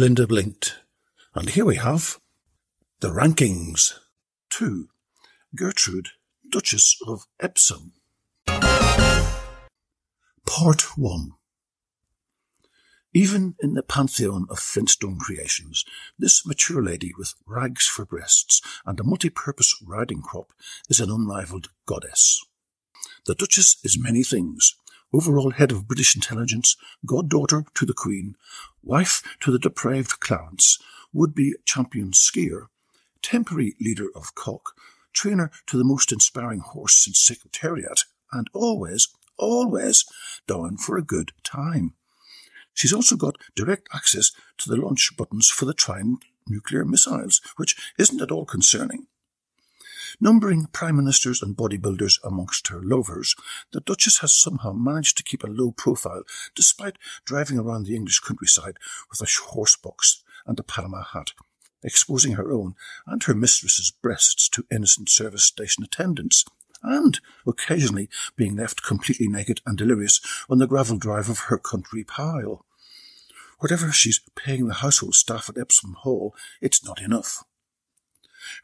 Belinda blinked. And here we have the rankings. 2. Gertrude, Duchess of Epsom. Part 1. Even in the pantheon of Flintstone creations, this mature lady with rags for breasts and a multi-purpose riding crop is an unrivaled goddess. The Duchess is many things. Overall head of British intelligence, goddaughter to the Queen, wife to the depraved Clarence, would-be champion skier, temporary leader of Cock, trainer to the most inspiring horse since Secretariat, and always, always down for a good time. She's also got direct access to the launch buttons for the Trident nuclear missiles, which isn't at all concerning. Numbering prime ministers and bodybuilders amongst her lovers, the Duchess has somehow managed to keep a low profile despite driving around the English countryside with a horse box and a Panama hat, exposing her own and her mistress's breasts to innocent service station attendants, and occasionally being left completely naked and delirious on the gravel drive of her country pile. Whatever she's paying the household staff at Epsom Hall, it's not enough.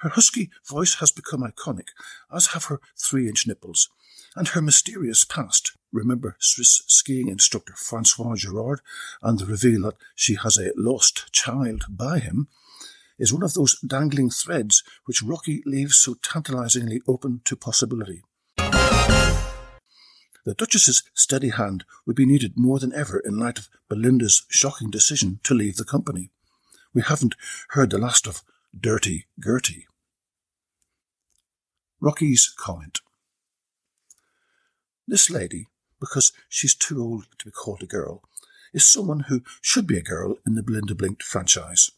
Her husky voice has become iconic, as have her three-inch nipples, and her mysterious past. Remember Swiss skiing instructor Francois Girard and the reveal that she has a lost child by him is one of those dangling threads which Rocky leaves so tantalizingly open to possibility. The Duchess's steady hand would be needed more than ever in light of Belinda's shocking decision to leave the company. We haven't heard the last of Dirty Gertie. Rocky's comment. This lady, because she's too old to be called a girl, is someone who should be a girl in the Belinda Blinked franchise.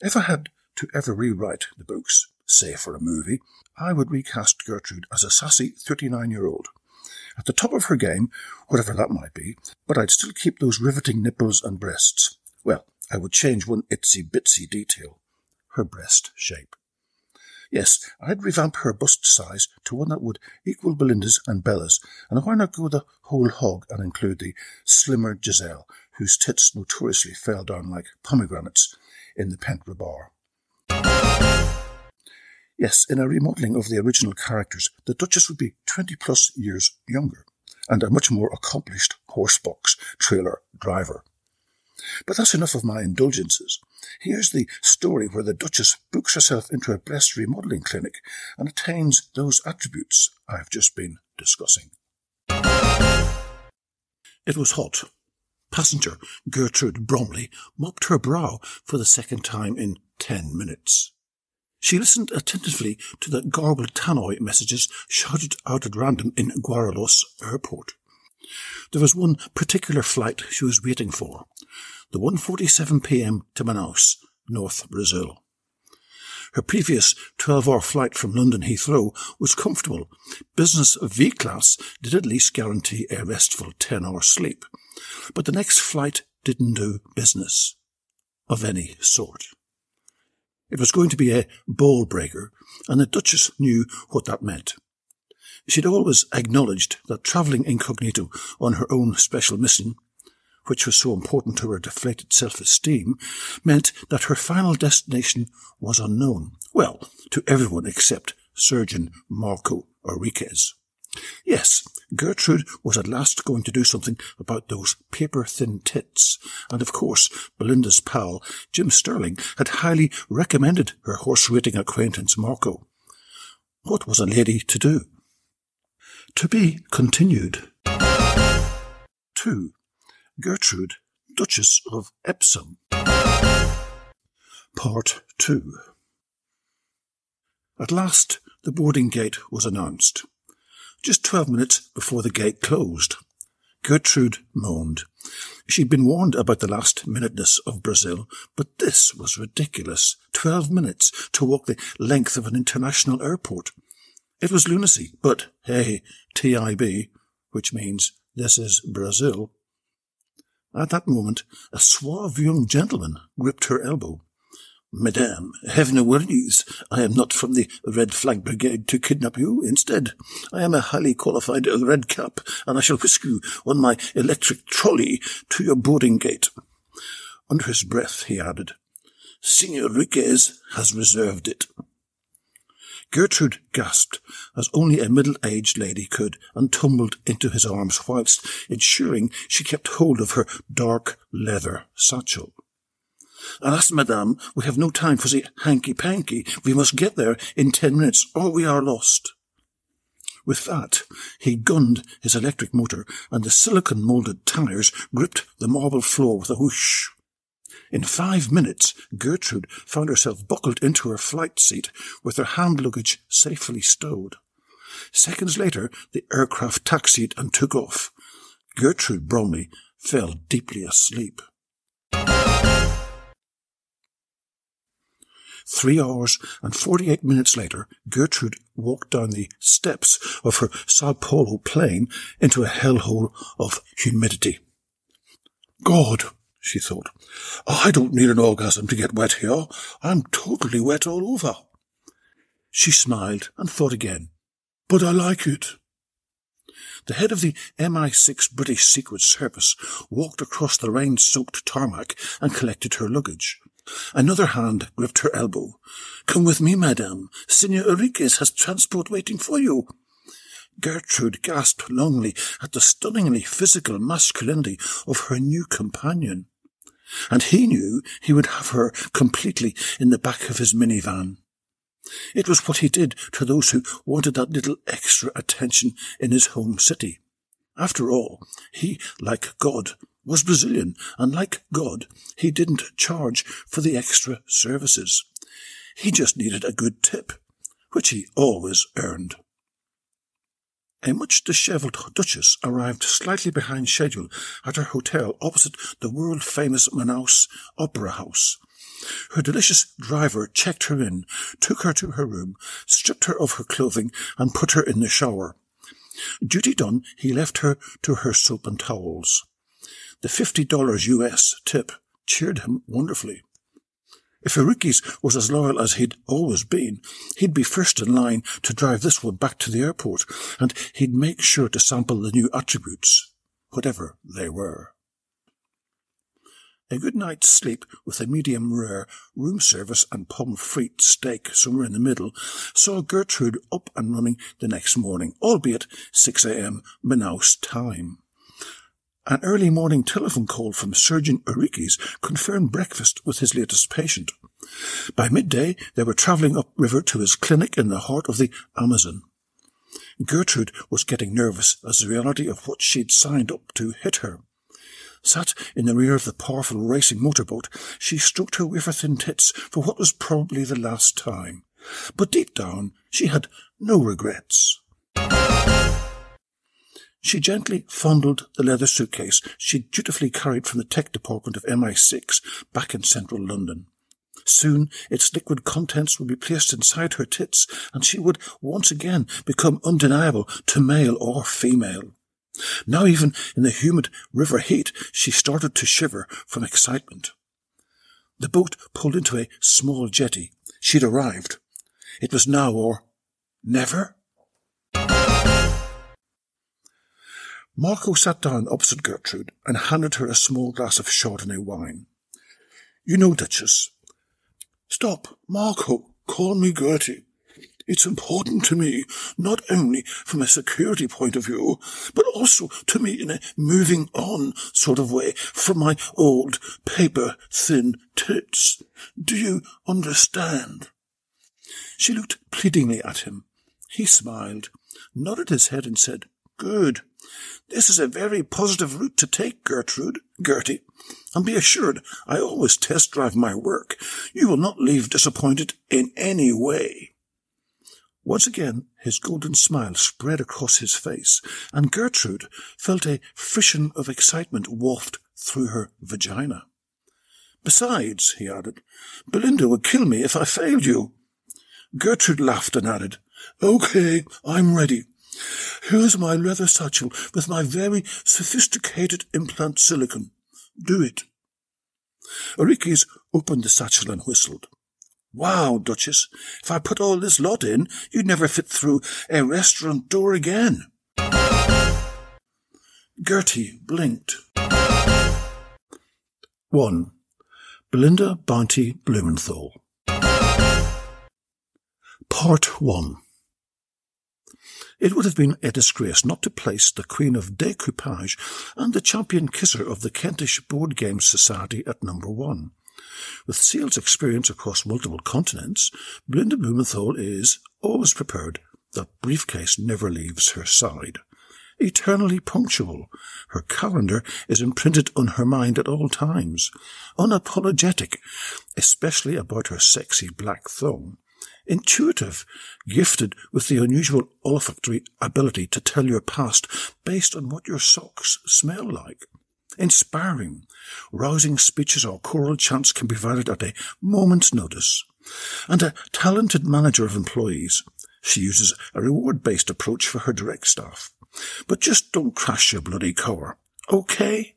If I had to ever rewrite the books, say for a movie, I would recast Gertrude as a sassy 39 year old. At the top of her game, whatever that might be, but I'd still keep those riveting nipples and breasts. Well, I would change one itsy bitsy detail her breast shape. Yes, I'd revamp her bust size to one that would equal Belinda's and Bella's, and why not go the whole hog and include the slimmer Giselle, whose tits notoriously fell down like pomegranates in the Pentra bar. Yes, in a remodelling of the original characters, the Duchess would be 20 plus years younger, and a much more accomplished horsebox trailer driver. But that's enough of my indulgences. Here's the story where the Duchess books herself into a breast remodeling clinic and attains those attributes I've just been discussing. It was hot. Passenger Gertrude Bromley mopped her brow for the second time in ten minutes. She listened attentively to the garbled tannoy messages shouted out at random in Guarulhos airport. There was one particular flight she was waiting for, the 1.47 p.m. to Manaus, North Brazil. Her previous 12-hour flight from London Heathrow was comfortable. Business V class did at least guarantee a restful 10-hour sleep. But the next flight didn't do business of any sort. It was going to be a ball breaker, and the Duchess knew what that meant. She'd always acknowledged that travelling incognito on her own special mission, which was so important to her deflated self-esteem, meant that her final destination was unknown. Well, to everyone except Surgeon Marco Enriquez. Yes, Gertrude was at last going to do something about those paper-thin tits, and of course Belinda's pal, Jim Sterling, had highly recommended her horse-racing acquaintance Marco. What was a lady to do? To be continued. 2. Gertrude, Duchess of Epsom. Part 2. At last the boarding gate was announced. Just twelve minutes before the gate closed. Gertrude moaned. She'd been warned about the last minuteness of Brazil, but this was ridiculous. Twelve minutes to walk the length of an international airport. It was lunacy, but hey, TIB, which means this is Brazil. At that moment, a suave young gentleman gripped her elbow. Madame, have no. I am not from the Red Flag Brigade to kidnap you. Instead, I am a highly qualified red cap, and I shall whisk you on my electric trolley to your boarding gate. Under his breath, he added, Signor Riquez has reserved it. Gertrude gasped, as only a middle-aged lady could, and tumbled into his arms whilst ensuring she kept hold of her dark leather satchel. Alas, madame, we have no time for the hanky-panky. We must get there in ten minutes, or we are lost. With that, he gunned his electric motor, and the silicon-moulded tires gripped the marble floor with a whoosh. In five minutes, Gertrude found herself buckled into her flight seat with her hand luggage safely stowed. Seconds later, the aircraft taxied and took off. Gertrude Bromley fell deeply asleep. Three hours and forty-eight minutes later, Gertrude walked down the steps of her Sao Paulo plane into a hellhole of humidity. God, she thought. I don't need an orgasm to get wet here. I'm totally wet all over. She smiled and thought again. But I like it. The head of the MI6 British Secret Service walked across the rain-soaked tarmac and collected her luggage. Another hand gripped her elbow. Come with me, madame. Senor Enriquez has transport waiting for you. Gertrude gasped longly at the stunningly physical masculinity of her new companion. And he knew he would have her completely in the back of his minivan. It was what he did to those who wanted that little extra attention in his home city. After all, he, like God, was Brazilian, and like God, he didn't charge for the extra services. He just needed a good tip, which he always earned. A much dishevelled Duchess arrived slightly behind schedule at her hotel opposite the world-famous Manaus Opera House. Her delicious driver checked her in, took her to her room, stripped her of her clothing, and put her in the shower. Duty done, he left her to her soap and towels. The fifty dollars US tip cheered him wonderfully. If Enriquez was as loyal as he'd always been, he'd be first in line to drive this one back to the airport, and he'd make sure to sample the new attributes, whatever they were. A good night's sleep with a medium rare room service and pomme frite steak somewhere in the middle saw Gertrude up and running the next morning, albeit 6 a.m. Manaus time. An early morning telephone call from Surgeon Enriquez confirmed breakfast with his latest patient. By midday, they were travelling upriver to his clinic in the heart of the Amazon. Gertrude was getting nervous as the reality of what she'd signed up to hit her. Sat in the rear of the powerful racing motorboat, she stroked her wafer thin tits for what was probably the last time. But deep down, she had no regrets. She gently fondled the leather suitcase she dutifully carried from the tech department of MI6 back in central London. Soon its liquid contents would be placed inside her tits, and she would once again become undeniable to male or female. Now even in the humid river heat, she started to shiver from excitement. The boat pulled into a small jetty. She'd arrived. It was now or never. Marco sat down opposite Gertrude and handed her a small glass of Chardonnay wine. You know, Duchess. Stop, Marco. Call me Gertie. It's important to me, not only from a security point of view, but also to me in a moving on sort of way from my old paper thin tits. Do you understand? She looked pleadingly at him. He smiled, nodded his head and said, Good. This is a very positive route to take, Gertrude, Gertie, and be assured I always test drive my work. You will not leave disappointed in any way. Once again, his golden smile spread across his face, and Gertrude felt a frisson of excitement waft through her vagina. Besides, he added, Belinda would kill me if I failed you. Gertrude laughed and added, Okay, I'm ready. Here's my leather satchel with my very sophisticated implant silicon. Do it. Enriquez opened the satchel and whistled. Wow, Duchess, if I put all this lot in, you'd never fit through a restaurant door again. Gertie blinked. 1. Belinda Bounty Blumenthal. Part 1 it would have been a disgrace not to place the Queen of Decoupage and the champion kisser of the Kentish Board Games Society at number one. With sales experience across multiple continents, Belinda Blumenthal is always prepared. The briefcase never leaves her side. Eternally punctual, her calendar is imprinted on her mind at all times. Unapologetic, especially about her sexy black thumb intuitive, gifted with the unusual olfactory ability to tell your past based on what your socks smell like. Inspiring, rousing speeches or choral chants can be provided at a moment's notice. And a talented manager of employees. She uses a reward-based approach for her direct staff. But just don't crash your bloody car. Okay?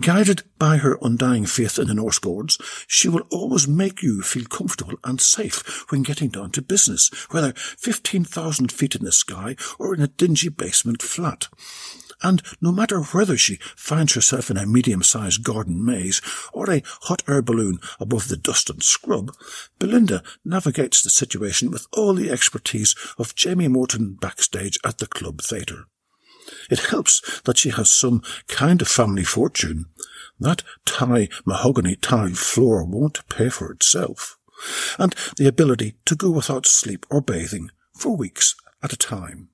Guided by her undying faith in the Norse gods, she will always make you feel comfortable and safe when getting down to business, whether 15,000 feet in the sky or in a dingy basement flat. And no matter whether she finds herself in a medium-sized garden maze or a hot air balloon above the dust and scrub, Belinda navigates the situation with all the expertise of Jamie Morton backstage at the Club Theatre. It helps that she has some kind of family fortune. That Thai mahogany tile floor won't pay for itself. and the ability to go without sleep or bathing for weeks at a time.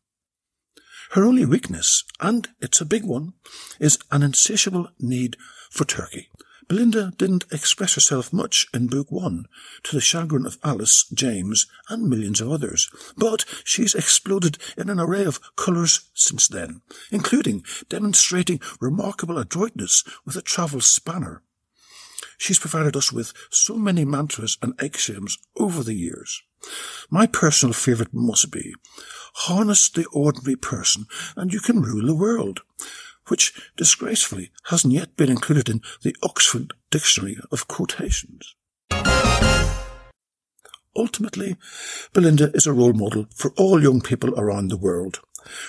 Her only weakness, and it's a big one, is an insatiable need for turkey. Belinda didn't express herself much in Book One, to the chagrin of Alice, James, and millions of others, but she's exploded in an array of colours since then, including demonstrating remarkable adroitness with a travel spanner. She's provided us with so many mantras and axioms over the years. My personal favourite must be, harness the ordinary person and you can rule the world which disgracefully hasn't yet been included in the Oxford Dictionary of Quotations. Ultimately, Belinda is a role model for all young people around the world,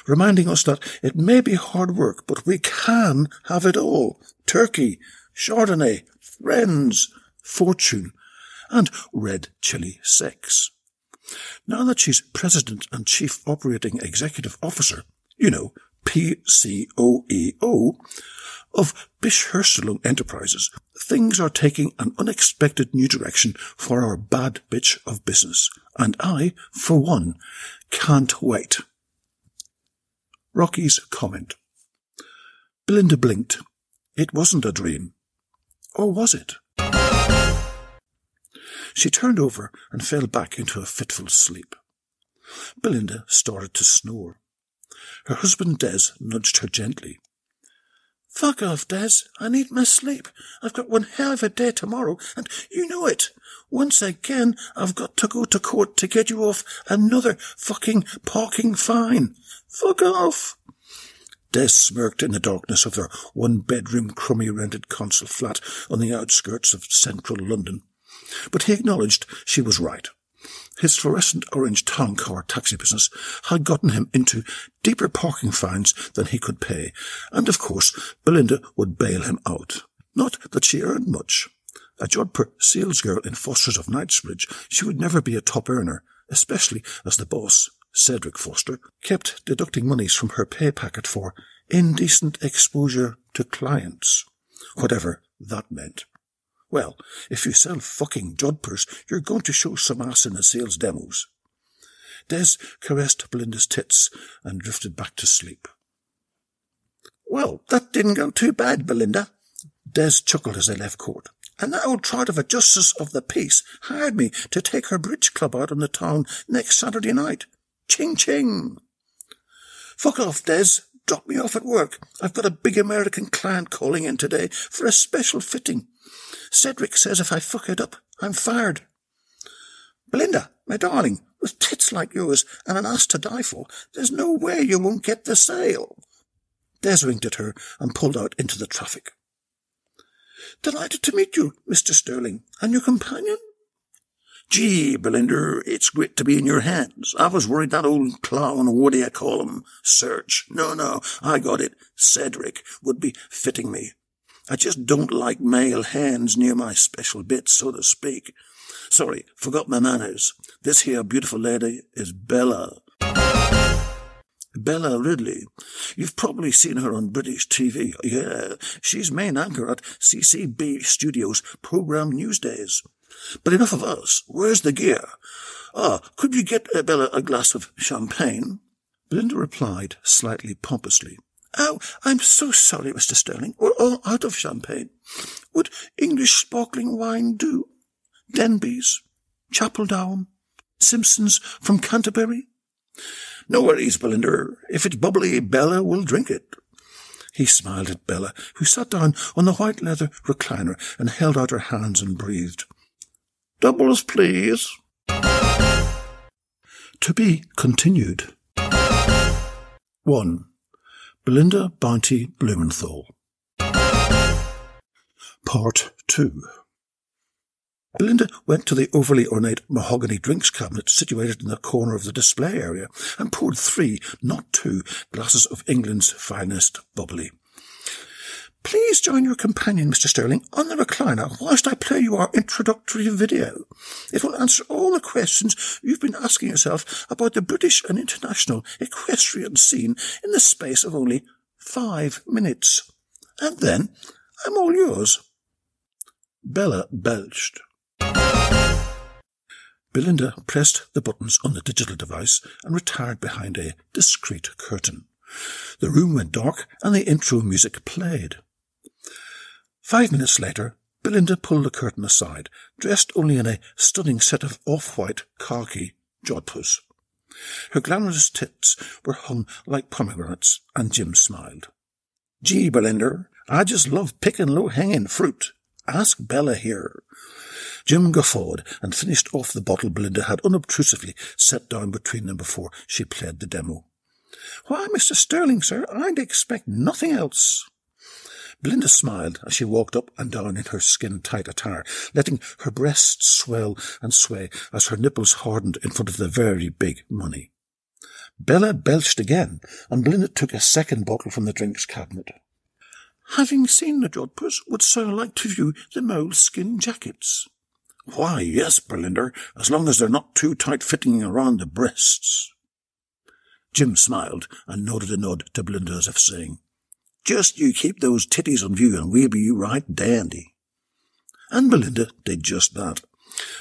reminding us that it may be hard work, but we can have it all. Turkey, Chardonnay, friends, fortune, and red chili sex. Now that she's President and Chief Operating Executive Officer, you know, PCOEO of Bischofszell Enterprises, things are taking an unexpected new direction for our bad bitch of business, and I, for one, can't wait. Rocky's comment. Belinda blinked. It wasn't a dream. Or was it? She turned over and fell back into a fitful sleep. Belinda started to snore. Her husband Des nudged her gently. Fuck off, Des. I need my sleep. I've got one hell of a day tomorrow, and you know it. Once again, I've got to go to court to get you off another fucking parking fine. Fuck off. Des smirked in the darkness of their one-bedroom, crummy rented council flat on the outskirts of central London. But he acknowledged she was right. His fluorescent orange town car taxi business had gotten him into deeper parking fines than he could pay, and of course Belinda would bail him out. Not that she earned much. A Jodhpur salesgirl in Foster's of Knightsbridge, she would never be a top earner, especially as the boss, Cedric Foster, kept deducting monies from her pay packet for indecent exposure to clients, whatever that meant. Well, if you sell fucking Jodhpurs, you're going to show some ass in the sales demos. Des caressed Belinda's tits and drifted back to sleep. Well, that didn't go too bad, Belinda. Des chuckled as they left court. And that old trot of a justice of the peace hired me to take her bridge club out on the town next Saturday night. Ching ching. Fuck off, Des. Drop me off at work. I've got a big American client calling in today for a special fitting. Cedric says if I fuck it up, I'm fired. Belinda, my darling, with tits like yours and an ass to die for, there's no way you won't get the sale. Des winked at her and pulled out into the traffic. Delighted to meet you, Mr. Sterling, and your companion. Gee, Belinda, it's great to be in your hands. I was worried that old clown, what do you call him, Serge. No, no, I got it. Cedric would be fitting me. I just don't like male hands near my special bits, so to speak. Sorry, forgot my manners. This here beautiful lady is Bella. Bella Ridley. You've probably seen her on British TV. Yeah, she's main anchor at CCB Studios program Newsdays. But enough of us. Where's the gear? Ah, could you get uh, Bella a glass of champagne? Belinda replied, slightly pompously. Oh, I'm so sorry, Mr. Sterling. We're all out of champagne. Would English sparkling wine do? Denbies, Chapeldown, Simpson's from Canterbury? No worries, Belinda. If it's bubbly, Bella will drink it. He smiled at Bella, who sat down on the white leather recliner and held out her hands and breathed. Doubles, please. To be continued. 1. Belinda Bounty Blumenthal. Part 2 Belinda went to the overly ornate mahogany drinks cabinet situated in the corner of the display area and poured three, not two, glasses of England's finest bubbly. Please join your companion, Mr. Sterling, on the recliner whilst I play you our introductory video. It will answer all the questions you've been asking yourself about the British and international equestrian scene in the space of only five minutes. And then I'm all yours. Bella belched. Belinda pressed the buttons on the digital device and retired behind a discreet curtain. The room went dark and the intro music played. Five minutes later, Belinda pulled the curtain aside, dressed only in a stunning set of off-white khaki jodhpurs. Her glamorous tits were hung like pomegranates, and Jim smiled. Gee, Belinda, I just love picking low-hanging fruit. Ask Bella here. Jim guffawed and finished off the bottle Belinda had unobtrusively set down between them before she played the demo. Why, Mr. Sterling, sir, I'd expect nothing else. Belinda smiled as she walked up and down in her skin-tight attire, letting her breasts swell and sway as her nipples hardened in front of the very big money. Bella belched again, and Belinda took a second bottle from the drinks cabinet. Having seen the Jodhpurs, would Sir like to view the moleskin jackets? Why, yes, Belinda, as long as they're not too tight-fitting around the breasts. Jim smiled and nodded a nod to Belinda as if saying, just you keep those titties on view and we'll be right dandy. And Belinda did just that.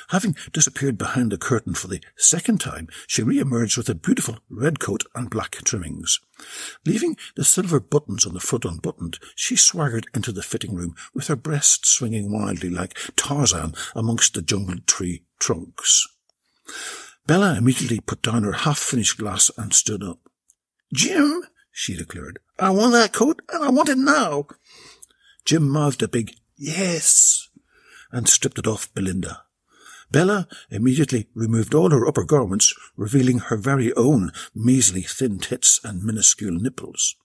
Having disappeared behind the curtain for the second time, she re-emerged with a beautiful red coat and black trimmings. Leaving the silver buttons on the front unbuttoned, she swaggered into the fitting room with her breasts swinging wildly like Tarzan amongst the jungle tree trunks. Bella immediately put down her half-finished glass and stood up. Jim, she declared. I want that coat, and I want it now. Jim mouthed a big yes and stripped it off Belinda. Bella immediately removed all her upper garments, revealing her very own measly thin tits and minuscule nipples.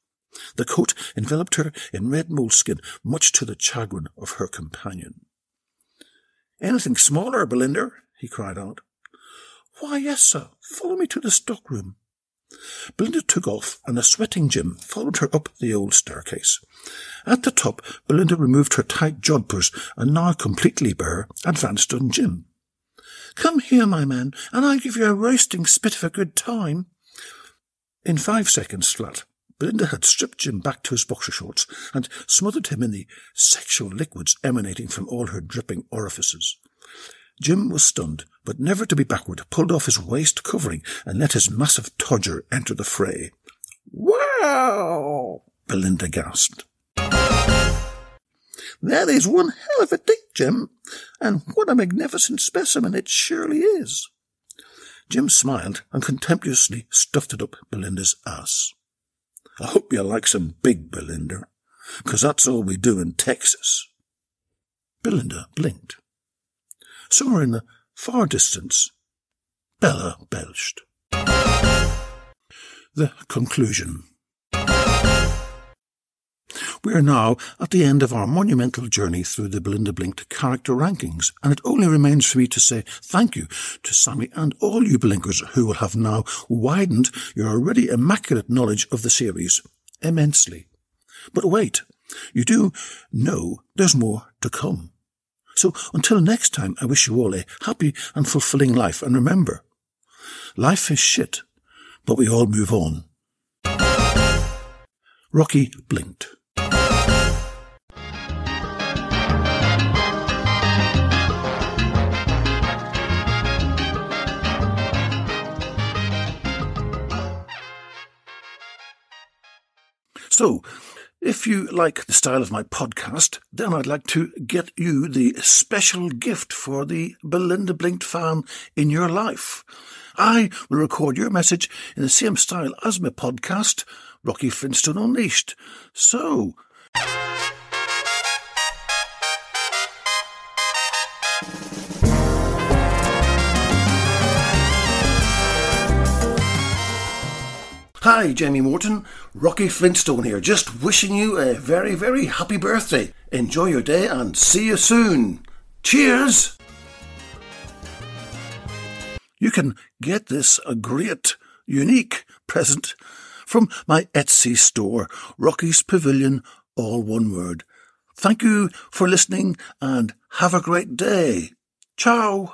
The coat enveloped her in red moleskin, much to the chagrin of her companion. Anything smaller, Belinda? he cried out. Why, yes, sir. Follow me to the stockroom. Belinda took off, and a sweating Jim followed her up the old staircase. At the top, Belinda removed her tight jodhpurs, and now completely bare, advanced on Jim. Come here, my man, and I'll give you a roasting spit of a good time. In five seconds flat, Belinda had stripped Jim back to his boxer shorts and smothered him in the sexual liquids emanating from all her dripping orifices. Jim was stunned, but never to be backward, pulled off his waist covering and let his massive todger enter the fray. Wow! Belinda gasped. That is one hell of a dick, Jim, and what a magnificent specimen it surely is. Jim smiled and contemptuously stuffed it up Belinda's ass. I hope you like some big Belinda, because that's all we do in Texas. Belinda blinked. Somewhere in the far distance, Bella belched. The conclusion. We are now at the end of our monumental journey through the Belinda Blinked character rankings, and it only remains for me to say thank you to Sammy and all you Blinkers who will have now widened your already immaculate knowledge of the series immensely. But wait, you do know there's more to come. So until next time, I wish you all a happy and fulfilling life. And remember, life is shit, but we all move on. Rocky blinked. So, if you like the style of my podcast, then I'd like to get you the special gift for the Belinda Blinked fan in your life. I will record your message in the same style as my podcast, Rocky Flintstone Unleashed. So, Hi, Jamie Morton. Rocky Flintstone here, just wishing you a very, very happy birthday. Enjoy your day and see you soon. Cheers! You can get this a great, unique present from my Etsy store, Rocky's Pavilion, all one word. Thank you for listening and have a great day. Ciao!